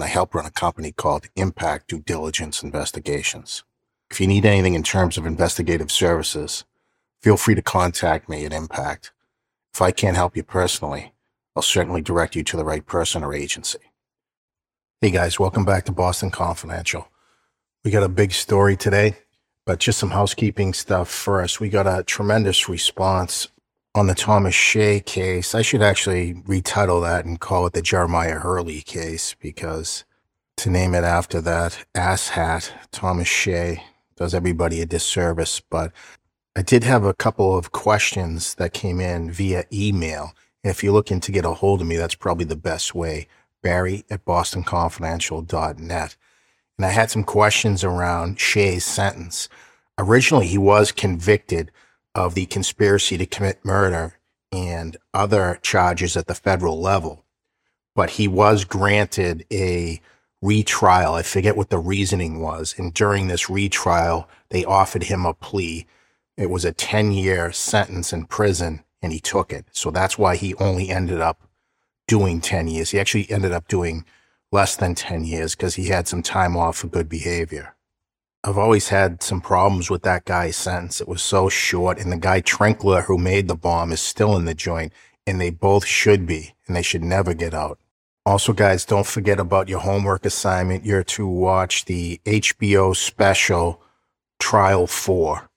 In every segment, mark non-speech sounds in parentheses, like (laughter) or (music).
and I help run a company called Impact Due Diligence Investigations. If you need anything in terms of investigative services, feel free to contact me at Impact. If I can't help you personally, I'll certainly direct you to the right person or agency. Hey guys, welcome back to Boston Confidential. We got a big story today, but just some housekeeping stuff first. We got a tremendous response on the Thomas Shea case, I should actually retitle that and call it the Jeremiah Hurley case because to name it after that asshat, Thomas Shea, does everybody a disservice. But I did have a couple of questions that came in via email. And if you're looking to get a hold of me, that's probably the best way. Barry at bostonconfidential.net. And I had some questions around Shea's sentence. Originally, he was convicted of the conspiracy to commit murder and other charges at the federal level. But he was granted a retrial. I forget what the reasoning was. And during this retrial, they offered him a plea. It was a 10 year sentence in prison, and he took it. So that's why he only ended up doing 10 years. He actually ended up doing less than 10 years because he had some time off for good behavior. I've always had some problems with that guy's sentence. It was so short, and the guy Trinkler who made the bomb is still in the joint, and they both should be, and they should never get out. Also, guys, don't forget about your homework assignment. You're to watch the HBO special Trial 4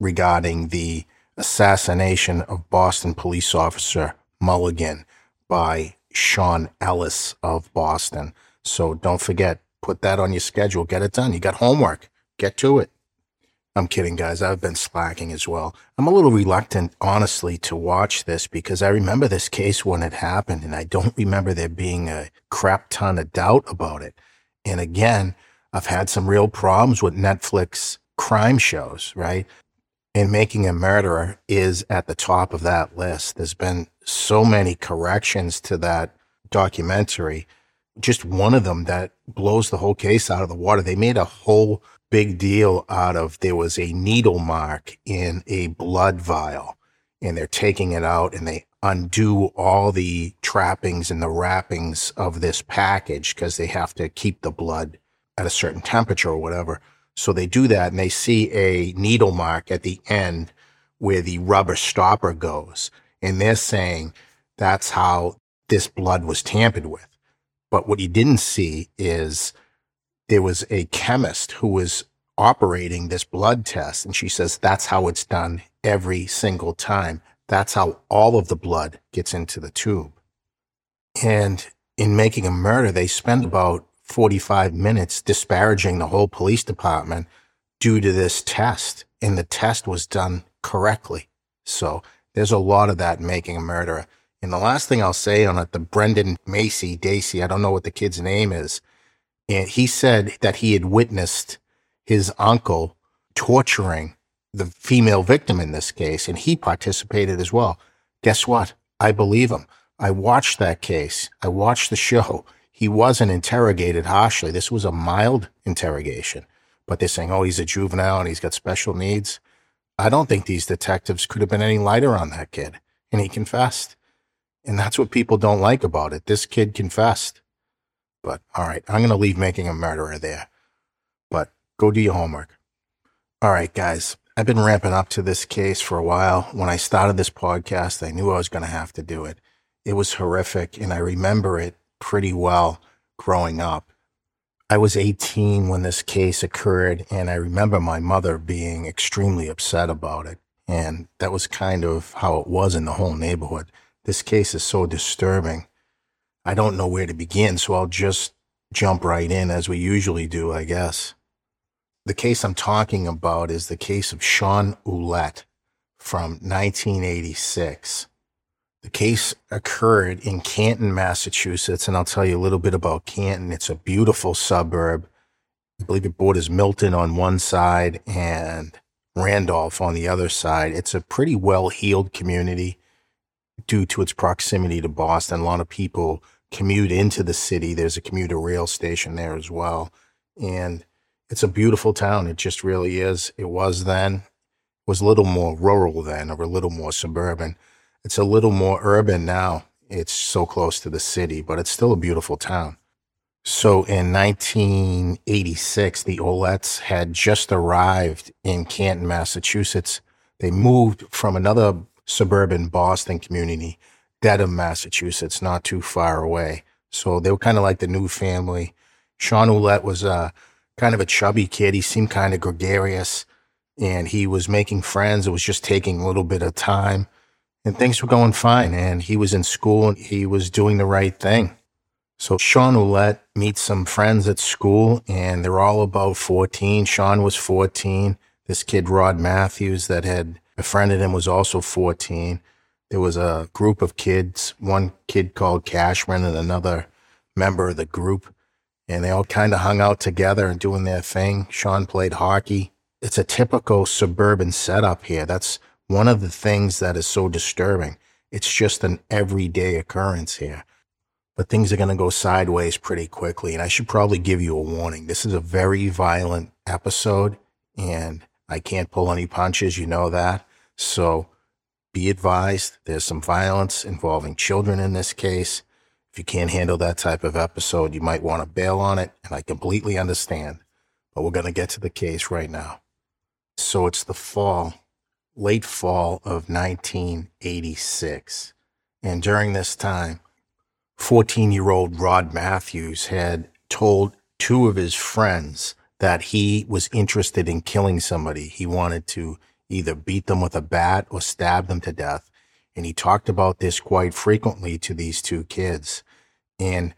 regarding the assassination of Boston police officer Mulligan by Sean Ellis of Boston. So don't forget, Put that on your schedule. Get it done. You got homework. Get to it. I'm kidding, guys. I've been slacking as well. I'm a little reluctant, honestly, to watch this because I remember this case when it happened and I don't remember there being a crap ton of doubt about it. And again, I've had some real problems with Netflix crime shows, right? And Making a Murderer is at the top of that list. There's been so many corrections to that documentary just one of them that blows the whole case out of the water. They made a whole big deal out of there was a needle mark in a blood vial and they're taking it out and they undo all the trappings and the wrappings of this package because they have to keep the blood at a certain temperature or whatever. So they do that and they see a needle mark at the end where the rubber stopper goes. And they're saying that's how this blood was tampered with. But what you didn't see is there was a chemist who was operating this blood test. And she says that's how it's done every single time. That's how all of the blood gets into the tube. And in making a murder, they spend about 45 minutes disparaging the whole police department due to this test. And the test was done correctly. So there's a lot of that in making a murderer. And the last thing I'll say on it, the Brendan Macy Dacy, I don't know what the kid's name is. And he said that he had witnessed his uncle torturing the female victim in this case, and he participated as well. Guess what? I believe him. I watched that case. I watched the show. He wasn't interrogated harshly. This was a mild interrogation, but they're saying, oh, he's a juvenile and he's got special needs. I don't think these detectives could have been any lighter on that kid. And he confessed. And that's what people don't like about it. This kid confessed. But all right, I'm going to leave making a murderer there. But go do your homework. All right, guys, I've been ramping up to this case for a while. When I started this podcast, I knew I was going to have to do it. It was horrific, and I remember it pretty well growing up. I was 18 when this case occurred, and I remember my mother being extremely upset about it. And that was kind of how it was in the whole neighborhood. This case is so disturbing. I don't know where to begin, so I'll just jump right in as we usually do, I guess. The case I'm talking about is the case of Sean Ouellette from 1986. The case occurred in Canton, Massachusetts, and I'll tell you a little bit about Canton. It's a beautiful suburb I believe it borders Milton on one side and Randolph on the other side. It's a pretty well heeled community due to its proximity to Boston. A lot of people commute into the city. There's a commuter rail station there as well. And it's a beautiful town. It just really is. It was then, was a little more rural then or a little more suburban. It's a little more urban now. It's so close to the city, but it's still a beautiful town. So in 1986, the Ouellettes had just arrived in Canton, Massachusetts. They moved from another suburban Boston community, Dedham, Massachusetts, not too far away. So they were kind of like the new family. Sean Ouellette was a kind of a chubby kid. He seemed kind of gregarious and he was making friends. It was just taking a little bit of time and things were going fine. And he was in school and he was doing the right thing. So Sean Ouellette meets some friends at school and they're all about 14. Sean was 14. This kid, Rod Matthews, that had befriended him was also 14. There was a group of kids, one kid called Cashman and another member of the group. And they all kind of hung out together and doing their thing. Sean played hockey. It's a typical suburban setup here. That's one of the things that is so disturbing. It's just an everyday occurrence here but things are going to go sideways pretty quickly. And I should probably give you a warning. This is a very violent episode, and I can't pull any punches. You know that. So be advised there's some violence involving children in this case. If you can't handle that type of episode, you might want to bail on it. And I completely understand. But we're going to get to the case right now. So it's the fall, late fall of 1986. And during this time, 14 year old Rod Matthews had told two of his friends that he was interested in killing somebody. He wanted to either beat them with a bat or stab them to death. And he talked about this quite frequently to these two kids. And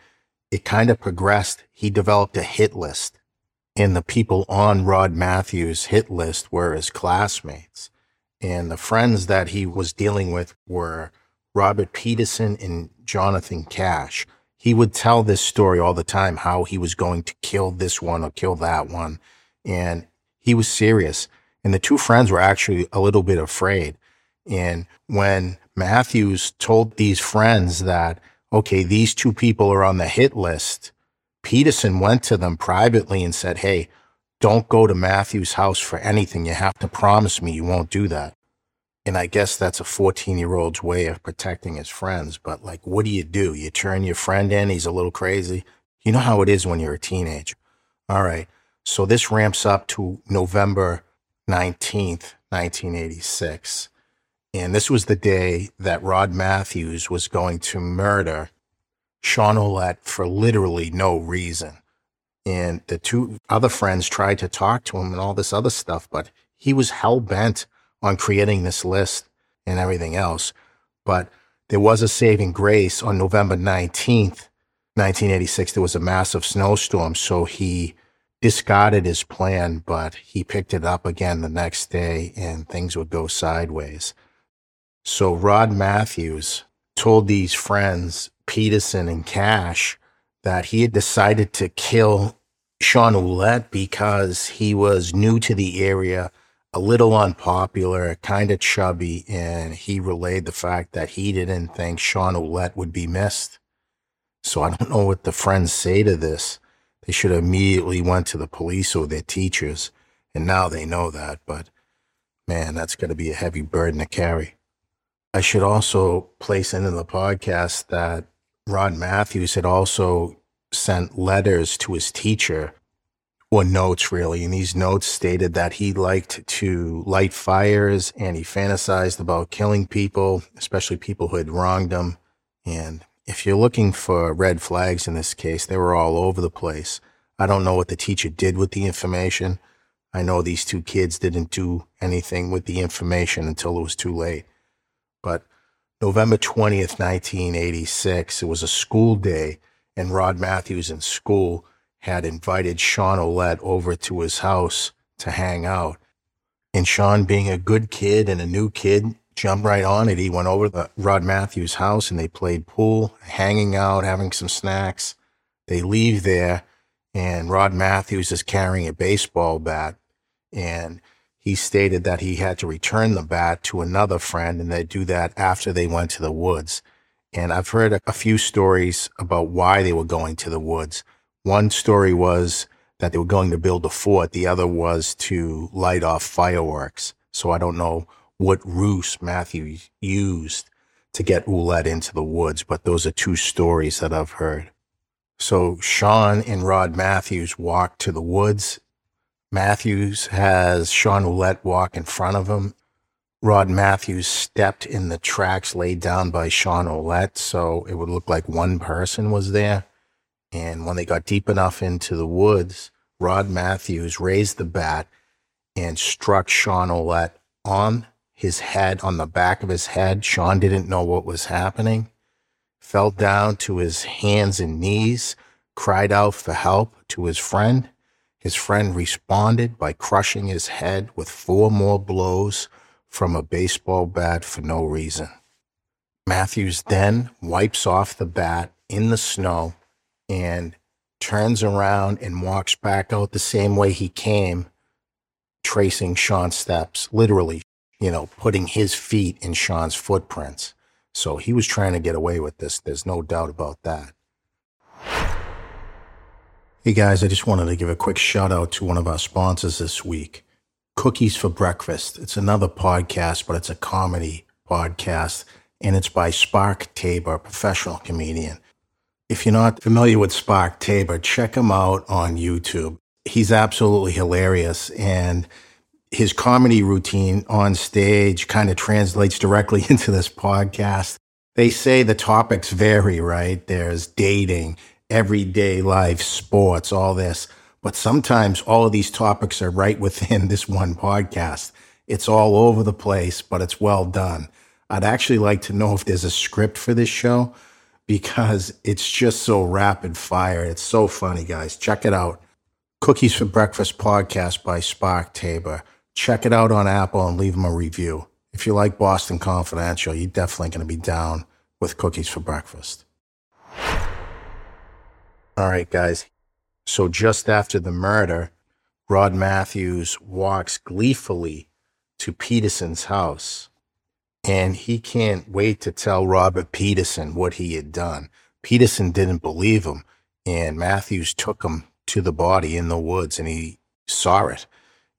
it kind of progressed. He developed a hit list. And the people on Rod Matthews' hit list were his classmates. And the friends that he was dealing with were Robert Peterson and Jonathan Cash. He would tell this story all the time, how he was going to kill this one or kill that one. And he was serious. And the two friends were actually a little bit afraid. And when Matthews told these friends that, okay, these two people are on the hit list, Peterson went to them privately and said, hey, don't go to Matthews' house for anything. You have to promise me you won't do that. And I guess that's a 14 year old's way of protecting his friends. But like, what do you do? You turn your friend in, he's a little crazy. You know how it is when you're a teenager. All right. So this ramps up to November 19th, 1986. And this was the day that Rod Matthews was going to murder Sean Ouellette for literally no reason. And the two other friends tried to talk to him and all this other stuff, but he was hell bent on creating this list and everything else. But there was a saving grace on November 19th, 1986. There was a massive snowstorm. So he discarded his plan, but he picked it up again the next day and things would go sideways. So Rod Matthews told these friends, Peterson and Cash, that he had decided to kill Sean Ouellette because he was new to the area a little unpopular, kind of chubby, and he relayed the fact that he didn't think Sean Ouellette would be missed. So I don't know what the friends say to this. They should have immediately went to the police or their teachers, and now they know that. But man, that's going to be a heavy burden to carry. I should also place into the podcast that Rod Matthews had also sent letters to his teacher or notes really. And these notes stated that he liked to light fires and he fantasized about killing people, especially people who had wronged him. And if you're looking for red flags in this case, they were all over the place. I don't know what the teacher did with the information. I know these two kids didn't do anything with the information until it was too late. But November 20th, 1986, it was a school day and Rod Matthews in school had invited Sean Ouellette over to his house to hang out. And Sean, being a good kid and a new kid, jumped right on it. He went over to Rod Matthews' house and they played pool, hanging out, having some snacks. They leave there and Rod Matthews is carrying a baseball bat, and he stated that he had to return the bat to another friend, and they do that after they went to the woods. And I've heard a, a few stories about why they were going to the woods. One story was that they were going to build a fort. The other was to light off fireworks. So I don't know what ruse Matthews used to get Ouellette into the woods, but those are two stories that I've heard. So Sean and Rod Matthews walk to the woods. Matthews has Sean Ouellette walk in front of him. Rod Matthews stepped in the tracks laid down by Sean Ouellette, so it would look like one person was there. And when they got deep enough into the woods, Rod Matthews raised the bat and struck Sean Ouellette on his head, on the back of his head. Sean didn't know what was happening fell down to his hands and knees, cried out for help to his friend. His friend responded by crushing his head with four more blows from a baseball bat for no reason. Matthews then wipes off the bat in the snow and turns around and walks back out the same way he came, tracing Sean's steps, literally, you know, putting his feet in Sean's footprints. So he was trying to get away with this. There's no doubt about that. Hey guys, I just wanted to give a quick shout out to one of our sponsors this week Cookies for Breakfast. It's another podcast, but it's a comedy podcast, and it's by Spark Tabor, professional comedian. If you're not familiar with Spark Tabor, check him out on YouTube. He's absolutely hilarious. And his comedy routine on stage kind of translates directly (laughs) into this podcast. They say the topics vary, right? There's dating, everyday life, sports, all this. But sometimes all of these topics are right within (laughs) this one podcast. It's all over the place, but it's well done. I'd actually like to know if there's a script for this show because it's just so rapid fire. It's so funny, guys. Check it out. Cookies for Breakfast podcast by Spark Tabor check it out on Apple and leave them a review. If you like Boston Confidential, you're definitely going to be down with cookies for breakfast. All right, guys. So just after the murder, Rod Matthews walks gleefully to Peterson's house. And he can't wait to tell Robert Peterson what he had done. Peterson didn't believe him, and Matthews took him to the body in the woods and he saw it.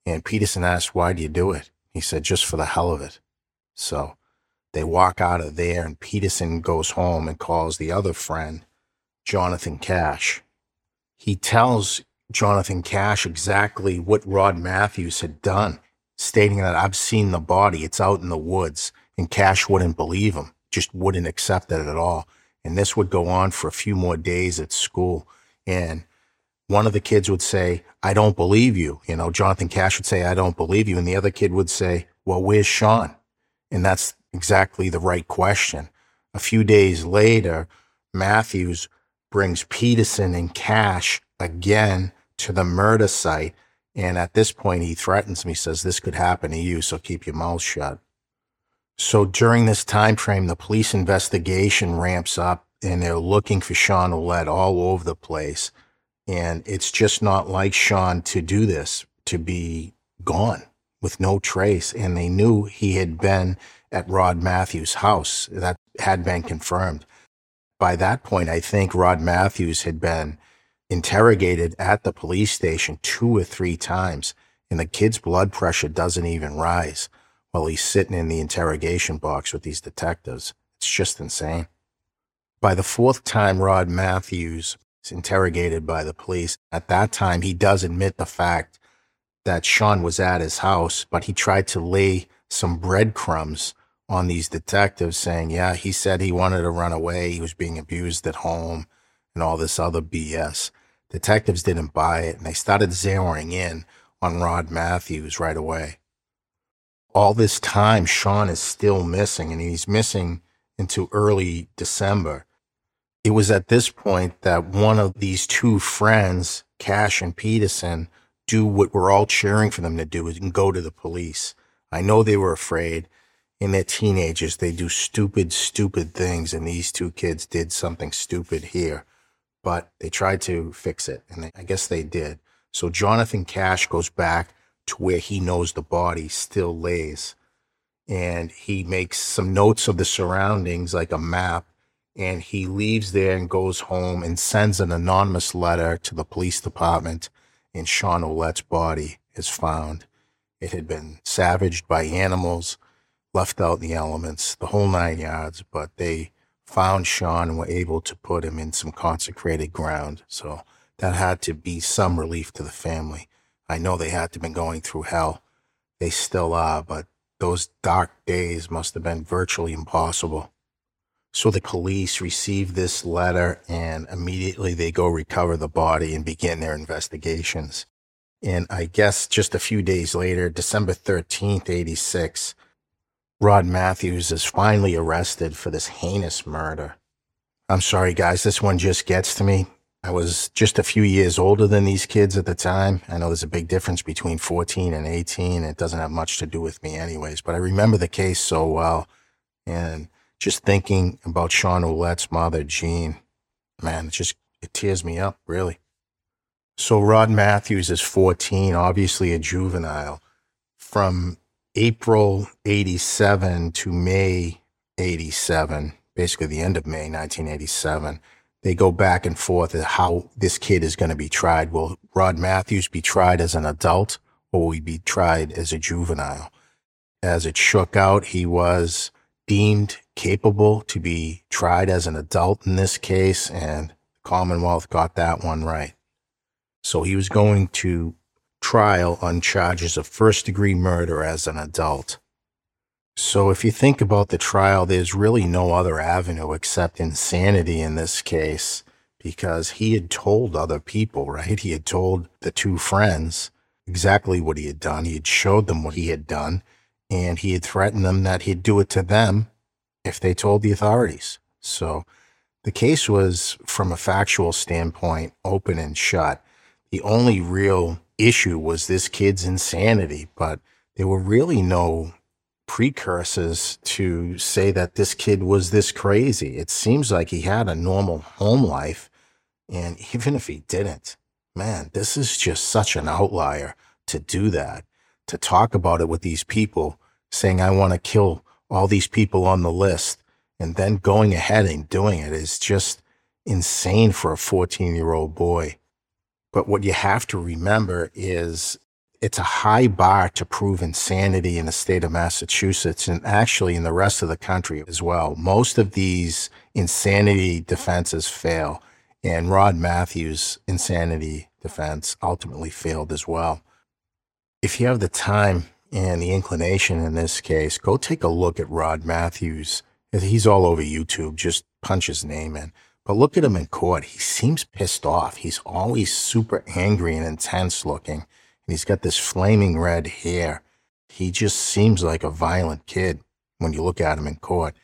And Peterson asked, Why do you do it? He said, Just for the hell of it. So they walk out of there, and Peterson goes home and calls the other friend, Jonathan Cash. He tells Jonathan Cash exactly what Rod Matthews had done, stating that I've seen the body, it's out in the woods. And Cash wouldn't believe him, just wouldn't accept it at all. And this would go on for a few more days at school. And one of the kids would say, I don't believe you. You know, Jonathan Cash would say, I don't believe you. And the other kid would say, Well, where's Sean? And that's exactly the right question. A few days later, Matthews brings Peterson and Cash again to the murder site. And at this point, he threatens me, says, This could happen to you, so keep your mouth shut. So during this time frame, the police investigation ramps up and they're looking for Sean Ouellette all over the place. And it's just not like Sean to do this, to be gone with no trace. And they knew he had been at Rod Matthews' house. That had been confirmed. By that point, I think Rod Matthews had been interrogated at the police station two or three times, and the kid's blood pressure doesn't even rise while he's sitting in the interrogation box with these detectives. It's just insane. By the fourth time Rod Matthews interrogated by the police. At that time, he does admit the fact that Sean was at his house, but he tried to lay some breadcrumbs on these detectives saying, yeah, he said he wanted to run away. He was being abused at home and all this other BS. Detectives didn't buy it and they started zeroing in on Rod Matthews right away. All this time, Sean is still missing and he's missing into early December. It was at this point that one of these two friends, Cash and Peterson, do what we're all cheering for them to do and go to the police. I know they were afraid. In their teenagers, they do stupid, stupid things, and these two kids did something stupid here. but they tried to fix it, and they, I guess they did. So Jonathan Cash goes back to where he knows the body still lays, and he makes some notes of the surroundings, like a map, and he leaves there and goes home and sends an anonymous letter to the police department. And Sean Ouellette's body is found. It had been savaged by animals, left out in the elements, the whole nine yards, but they found Sean and were able to put him in some consecrated ground. So that had to be some relief to the family. I know they had to been going through hell. They still are, but those dark days must have been virtually impossible. So the police receive this letter and immediately they go recover the body and begin their investigations. And I guess just a few days later, December 13th, 86, Rod Matthews is finally arrested for this heinous murder. I'm sorry, guys, this one just gets to me. I was just a few years older than these kids at the time. I know there's a big difference between 14 and 18. It doesn't have much to do with me, anyways, but I remember the case so well. And just thinking about Sean Ouellette's mother, Jean, man, it just it tears me up, really. So Rod Matthews is 14, obviously a juvenile. From April 87 to May 87, basically the end of May 1987, they go back and forth at how this kid is going to be tried. Will Rod Matthews be tried as an adult or will he be tried as a juvenile? As it shook out, he was deemed capable to be tried as an adult in this case, and the Commonwealth got that one right. So he was going to trial on charges of first degree murder as an adult. So, if you think about the trial, there's really no other avenue except insanity in this case because he had told other people, right? He had told the two friends exactly what he had done. He had showed them what he had done, and he had threatened them that he'd do it to them if they told the authorities. So, the case was, from a factual standpoint, open and shut. The only real issue was this kid's insanity, but there were really no precursors to say that this kid was this crazy. It seems like he had a normal home life. And even if he didn't, man, this is just such an outlier to do that, to talk about it with these people, saying, I want to kill all these people on the list, and then going ahead and doing it is just insane for a 14 year old boy. But what you have to remember is it's a high bar to prove insanity in the state of Massachusetts and actually in the rest of the country as well. Most of these insanity defenses fail, and Rod Matthews' insanity defense ultimately failed as well. If you have the time and the inclination in this case, go take a look at Rod Matthews. He's all over YouTube. Just punch his name in. But look at him in court. He seems pissed off. He's always super angry and intense looking. And he's got this flaming red hair. He just seems like a violent kid when you look at him in court.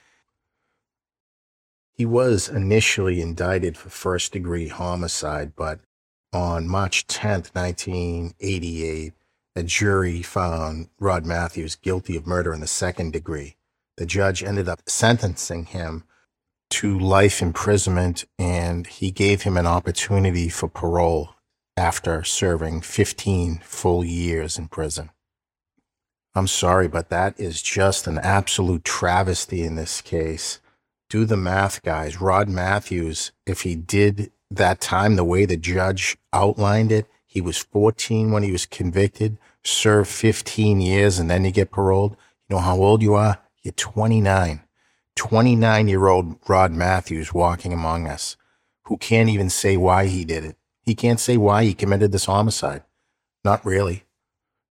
He was initially indicted for first degree homicide, but on March 10th, 1988, a jury found Rod Matthews guilty of murder in the second degree. The judge ended up sentencing him to life imprisonment, and he gave him an opportunity for parole after serving 15 full years in prison. I'm sorry, but that is just an absolute travesty in this case. Do the math, guys. Rod Matthews, if he did that time the way the judge outlined it, he was 14 when he was convicted, served 15 years, and then you get paroled. You know how old you are? You're 29. 29 year old Rod Matthews walking among us who can't even say why he did it. He can't say why he committed this homicide. Not really.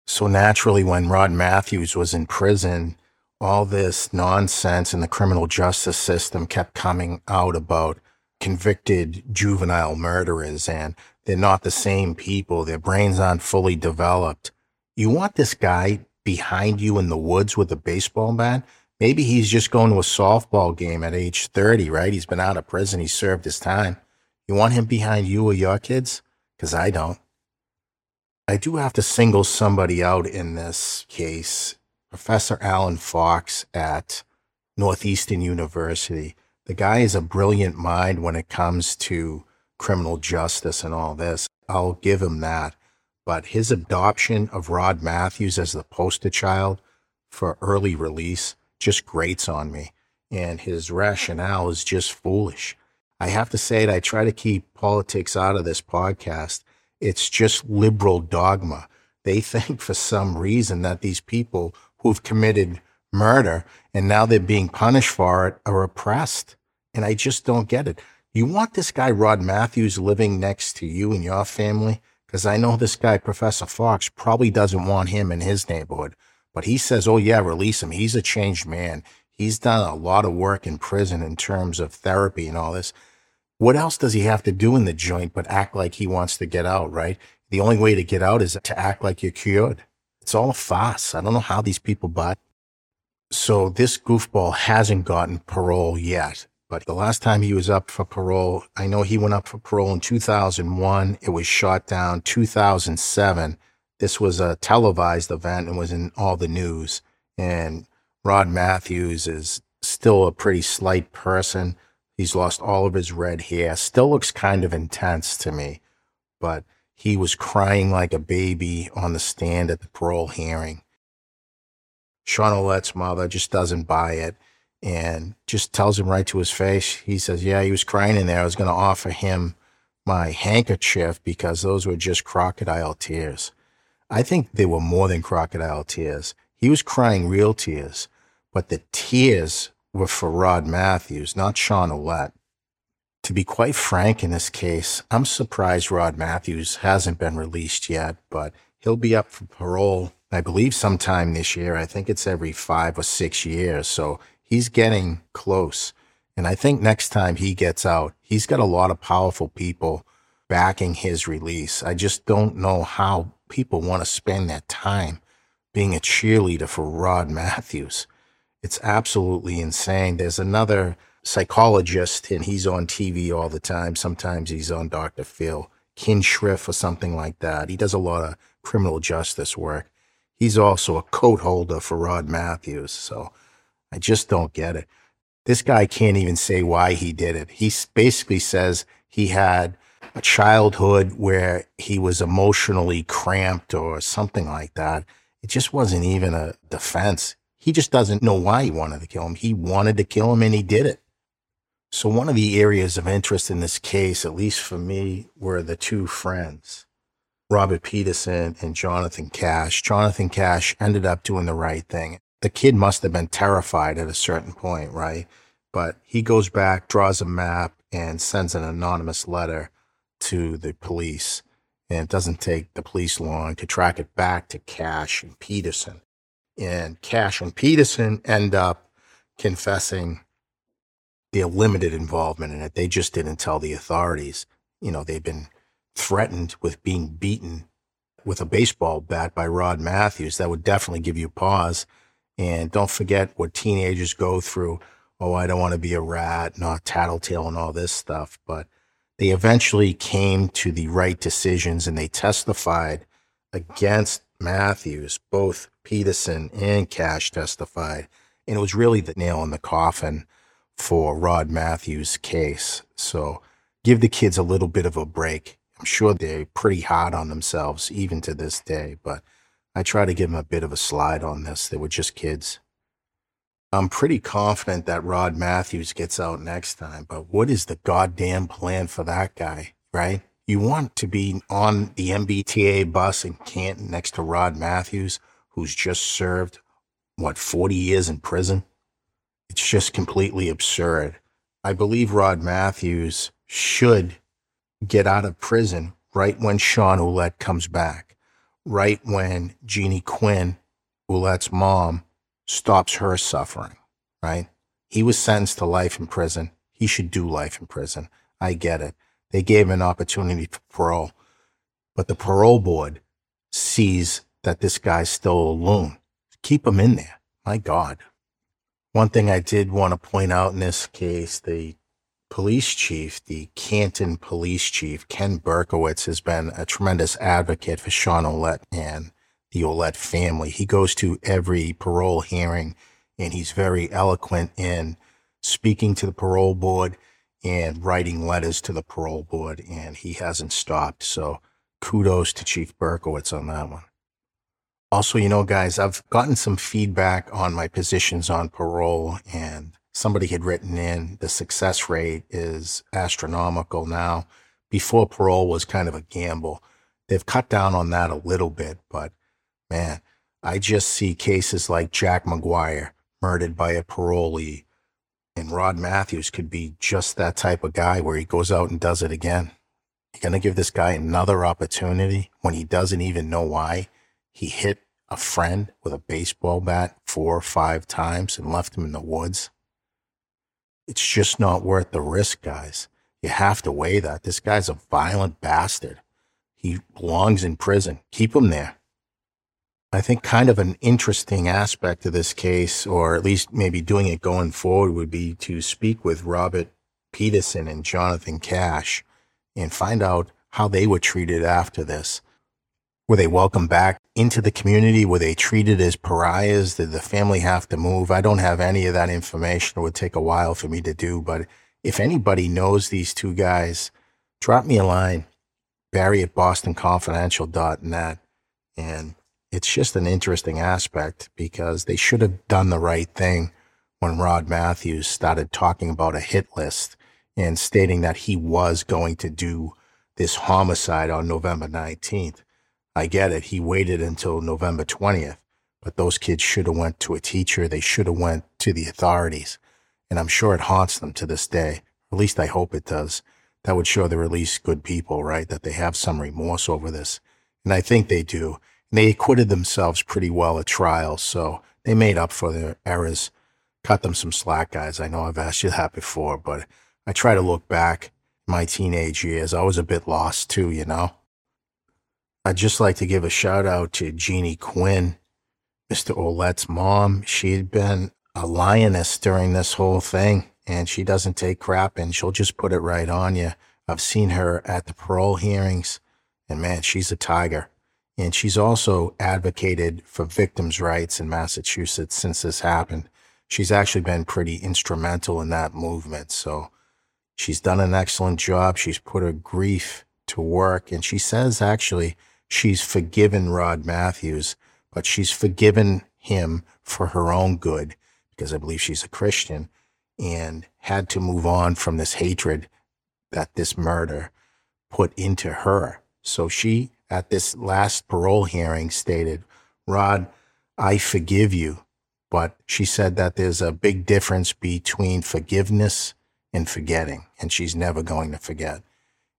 So naturally, when Rod Matthews was in prison, all this nonsense in the criminal justice system kept coming out about convicted juvenile murderers and they're not the same people. Their brains aren't fully developed. You want this guy behind you in the woods with a baseball bat? Maybe he's just going to a softball game at age 30, right? He's been out of prison. He served his time. You want him behind you or your kids? Because I don't. I do have to single somebody out in this case Professor Alan Fox at Northeastern University. The guy is a brilliant mind when it comes to criminal justice and all this. I'll give him that. But his adoption of Rod Matthews as the poster child for early release just grates on me. And his rationale is just foolish. I have to say that I try to keep politics out of this podcast. It's just liberal dogma. They (laughs) think for some reason that these people who've committed murder and now they're being punished for it are oppressed. And I just don't get it. You want this guy, Rod Matthews, living next to you and your family? Because I know this guy, Professor Fox, probably doesn't want him in his neighborhood. But he says, oh, yeah, release him. He's a changed man. He's done a lot of work in prison in terms of therapy and all this. What else does he have to do in the joint but act like he wants to get out, right? The only way to get out is to act like you're cured. It's all a farce. I don't know how these people buy. So this goofball hasn't gotten parole yet. But the last time he was up for parole, I know he went up for parole in 2001. It was shot down 2007. This was a televised event and was in all the news. And Rod Matthews is still a pretty slight person. He's lost all of his red hair. Still looks kind of intense to me, but he was crying like a baby on the stand at the parole hearing. Sean Ouellette's mother just doesn't buy it and just tells him right to his face. He says, Yeah, he was crying in there. I was going to offer him my handkerchief because those were just crocodile tears. I think they were more than crocodile tears. He was crying real tears, but the tears were for Rod Matthews, not Sean Ouellette. To be quite frank in this case, I'm surprised Rod Matthews hasn't been released yet, but he'll be up for parole, I believe, sometime this year. I think it's every five or six years. So he's getting close. And I think next time he gets out, he's got a lot of powerful people backing his release. I just don't know how people want to spend that time being a cheerleader for Rod Matthews. It's absolutely insane. There's another psychologist, and he's on TV all the time. Sometimes he's on Dr. Phil, Ken Shrift, or something like that. He does a lot of criminal justice work. He's also a coat holder for Rod Matthews. So I just don't get it. This guy can't even say why he did it. He basically says he had a childhood where he was emotionally cramped or something like that. It just wasn't even a defense. He just doesn't know why he wanted to kill him. He wanted to kill him and he did it. So, one of the areas of interest in this case, at least for me, were the two friends, Robert Peterson and Jonathan Cash. Jonathan Cash ended up doing the right thing the kid must have been terrified at a certain point, right? But he goes back, draws a map, and sends an anonymous letter to the police. And it doesn't take the police long to track it back to Cash and Peterson. And Cash and Peterson end up confessing their limited involvement in it. They just didn't tell the authorities. You know, they've been threatened with being beaten with a baseball bat by Rod Matthews. That would definitely give you pause. And don't forget what teenagers go through. Oh, I don't want to be a rat, not tattletale and all this stuff. But they eventually came to the right decisions and they testified against Matthews. Both Peterson and Cash testified. And it was really the nail in the coffin for Rod Matthews' case. So give the kids a little bit of a break. I'm sure they're pretty hard on themselves even to this day, but I try to give them a bit of a slide on this. They were just kids. I'm pretty confident that Rod Matthews gets out next time, but what is the goddamn plan for that guy, right? You want to be on the MBTA bus in Canton next to Rod Matthews, who's just served, what, 40 years in prison? It's just completely absurd. I believe Rod Matthews should get out of prison right when Sean Ouellette comes back right when Jeannie Quinn, Ouellette's mom, stops her suffering, right? He was sentenced to life in prison. He should do life in prison. I get it. They gave him an opportunity for parole, but the parole board sees that this guy's still a loon. Keep him in there. My God. One thing I did want to point out in this case, the police chief, the Canton police chief, Ken Berkowitz, has been a tremendous advocate for Sean Ouellette and the Ouellette family. He goes to every parole hearing and he's very eloquent in speaking to the parole board and writing letters to the parole board, and he hasn't stopped. So kudos to Chief Berkowitz on that one. Also, you know, guys, I've gotten some feedback on my positions on parole, and somebody had written in the success rate is astronomical now. Before parole was kind of a gamble. They've cut down on that a little bit, but man, I just see cases like Jack Maguire murdered by a parolee, and Rod Matthews could be just that type of guy where he goes out and does it again. You're going to give this guy another opportunity when he doesn't even know why he hit a friend with a baseball bat four or five times and left him in the woods. It's just not worth the risk, guys. You have to weigh that. This guy's a violent bastard. He belongs in prison. Keep him there. I think kind of an interesting aspect of this case, or at least maybe doing it going forward, would be to speak with Robert Peterson and Jonathan Cash and find out how they were treated after this. Were they welcomed back into the community? Were they treated as pariahs? Did the family have to move? I don't have any of that information. It would take a while for me to do. But if anybody knows these two guys, drop me a line, barry at bostonconfidential.net. And it's just an interesting aspect because they should have done the right thing when Rod Matthews started talking about a hit list and stating that he was going to do this homicide on November 19th. I get it. He waited until November 20th, but those kids should have went to a teacher. They should have went to the authorities. And I'm sure it haunts them to this day. At least I hope it does. That would show they're at least good people, right? That they have some remorse over this. And I think they do And they acquitted themselves pretty well at trial, so they made up for their errors. Cut them some slack, guys. I know I've asked you that before, but I try to look back my teenage years. I was a bit lost too, you know. I'd just like to give a shout out to Jeannie Quinn, Mr. Ouellette's mom. She had been a lioness during this whole thing, and she doesn't take crap and she'll just put it right on you. I've seen her at the parole hearings, and man, she's a tiger. And she's also advocated for victims' rights in Massachusetts since this happened. She's actually been pretty instrumental in that movement. So she's done an excellent job. She's put her grief to work. And she says actually she's forgiven Rod Matthews, but she's forgiven him for her own good because I believe she's a Christian and had to move on from this hatred that this murder put into her. So she at this last parole hearing stated, Rod, I forgive you. But she said that there's a big difference between forgiveness and forgetting, and she's never going to forget.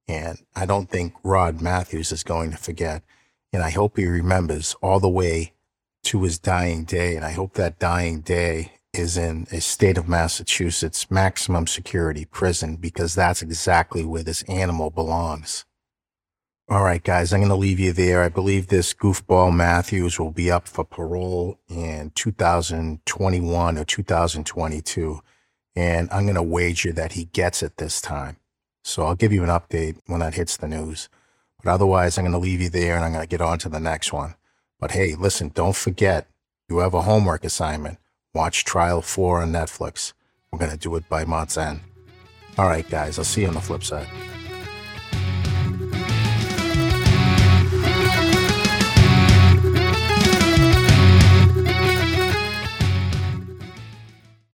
And I don't think Rod Matthews is going to forget. And I hope he remembers all the way to his dying day. And I hope that dying day is in a state of Massachusetts maximum security prison because that's exactly where this animal belongs. All right, guys, I'm going to leave you there. I believe this goofball Matthews will be up for parole in 2021 or 2022. And I'm going to wager that he gets it this time. So I'll give you an update when that hits the news. But otherwise, I'm going to leave you there and I'm going to get on to the next one. But hey, listen, don't forget, you have a homework assignment. Watch Trial 4 on Netflix. We're going to do it by month's end. All right, guys, I'll see you on the flip side.